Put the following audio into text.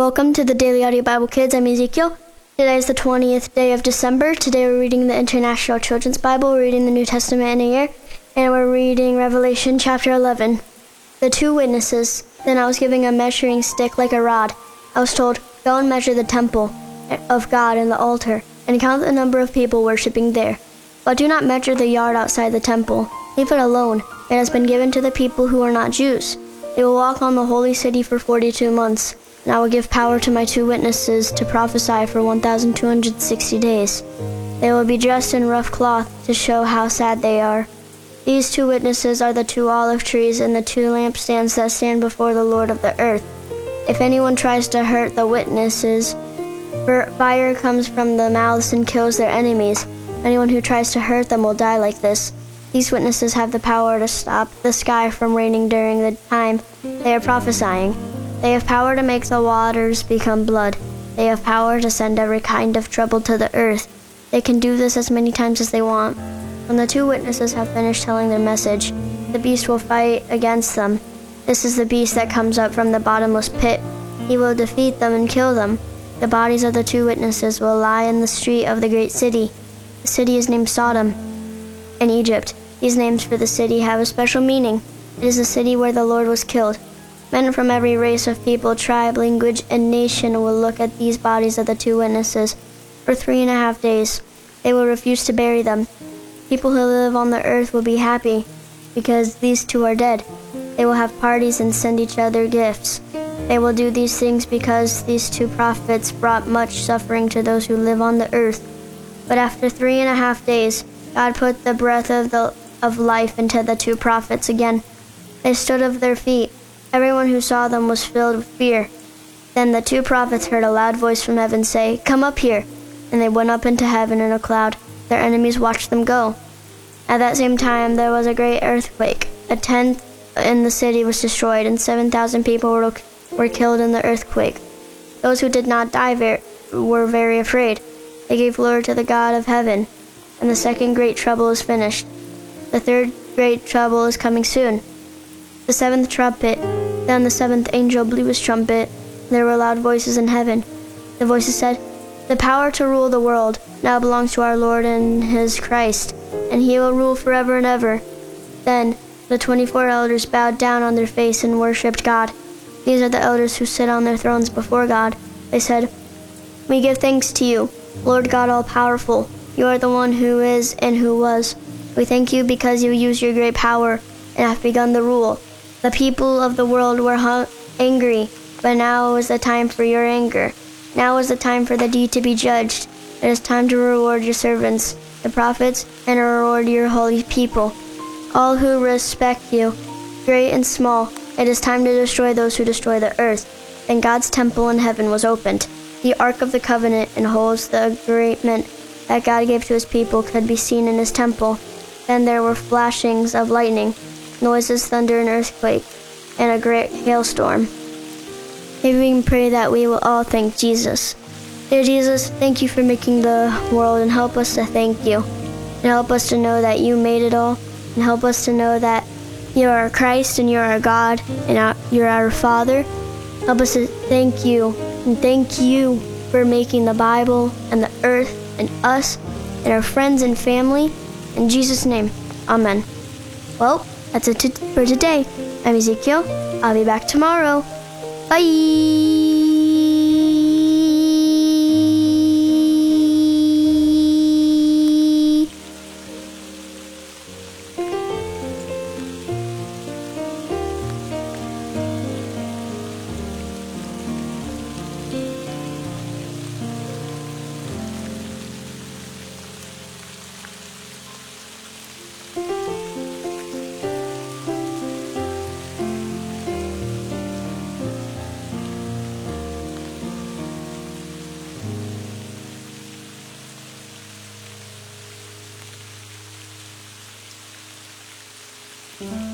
Welcome to the Daily Audio Bible Kids. I'm Ezekiel. Today is the 20th day of December. Today we're reading the International Children's Bible. We're reading the New Testament in a year, and we're reading Revelation chapter 11. The two witnesses. Then I was given a measuring stick like a rod. I was told, Go and measure the temple of God and the altar, and count the number of people worshipping there. But do not measure the yard outside the temple. Leave it alone. It has been given to the people who are not Jews. They will walk on the holy city for 42 months. And I will give power to my two witnesses to prophesy for 1,260 days. They will be dressed in rough cloth to show how sad they are. These two witnesses are the two olive trees and the two lampstands that stand before the Lord of the earth. If anyone tries to hurt the witnesses, fire comes from the mouths and kills their enemies. Anyone who tries to hurt them will die like this. These witnesses have the power to stop the sky from raining during the time they are prophesying. They have power to make the waters become blood. They have power to send every kind of trouble to the earth. They can do this as many times as they want. When the two witnesses have finished telling their message, the beast will fight against them. This is the beast that comes up from the bottomless pit. He will defeat them and kill them. The bodies of the two witnesses will lie in the street of the great city. The city is named Sodom In Egypt. These names for the city have a special meaning. It is the city where the Lord was killed. Men from every race of people, tribe, language, and nation will look at these bodies of the two witnesses for three and a half days. They will refuse to bury them. People who live on the earth will be happy because these two are dead. They will have parties and send each other gifts. They will do these things because these two prophets brought much suffering to those who live on the earth. But after three and a half days, God put the breath of, the, of life into the two prophets again. They stood of their feet Everyone who saw them was filled with fear. Then the two prophets heard a loud voice from heaven say, Come up here. And they went up into heaven in a cloud. Their enemies watched them go. At that same time, there was a great earthquake. A tenth in the city was destroyed, and 7,000 people were, were killed in the earthquake. Those who did not die ver- were very afraid. They gave glory to the God of heaven. And the second great trouble is finished. The third great trouble is coming soon. The seventh trumpet then the seventh angel blew his trumpet. There were loud voices in heaven. The voices said, The power to rule the world now belongs to our Lord and his Christ, and he will rule forever and ever. Then the twenty four elders bowed down on their face and worshipped God. These are the elders who sit on their thrones before God. They said, We give thanks to you, Lord God all powerful. You are the one who is and who was. We thank you because you use your great power and have begun the rule. The people of the world were hung- angry, but now is the time for your anger. Now is the time for the deed to be judged. It is time to reward your servants, the prophets, and reward your holy people. All who respect you, great and small, it is time to destroy those who destroy the earth. Then God's temple in heaven was opened. The Ark of the Covenant and holds the agreement that God gave to his people could be seen in his temple. Then there were flashings of lightning noises, thunder, and earthquake, and a great hailstorm. Maybe we can pray that we will all thank Jesus. Dear Jesus, thank you for making the world and help us to thank you. And help us to know that you made it all. And help us to know that you are Christ and you're our God and you're our Father. Help us to thank you and thank you for making the Bible and the earth and us and our friends and family. In Jesus' name, Amen. Well, that's it for today. I'm Ezekiel. I'll be back tomorrow. Bye. Mm-hmm.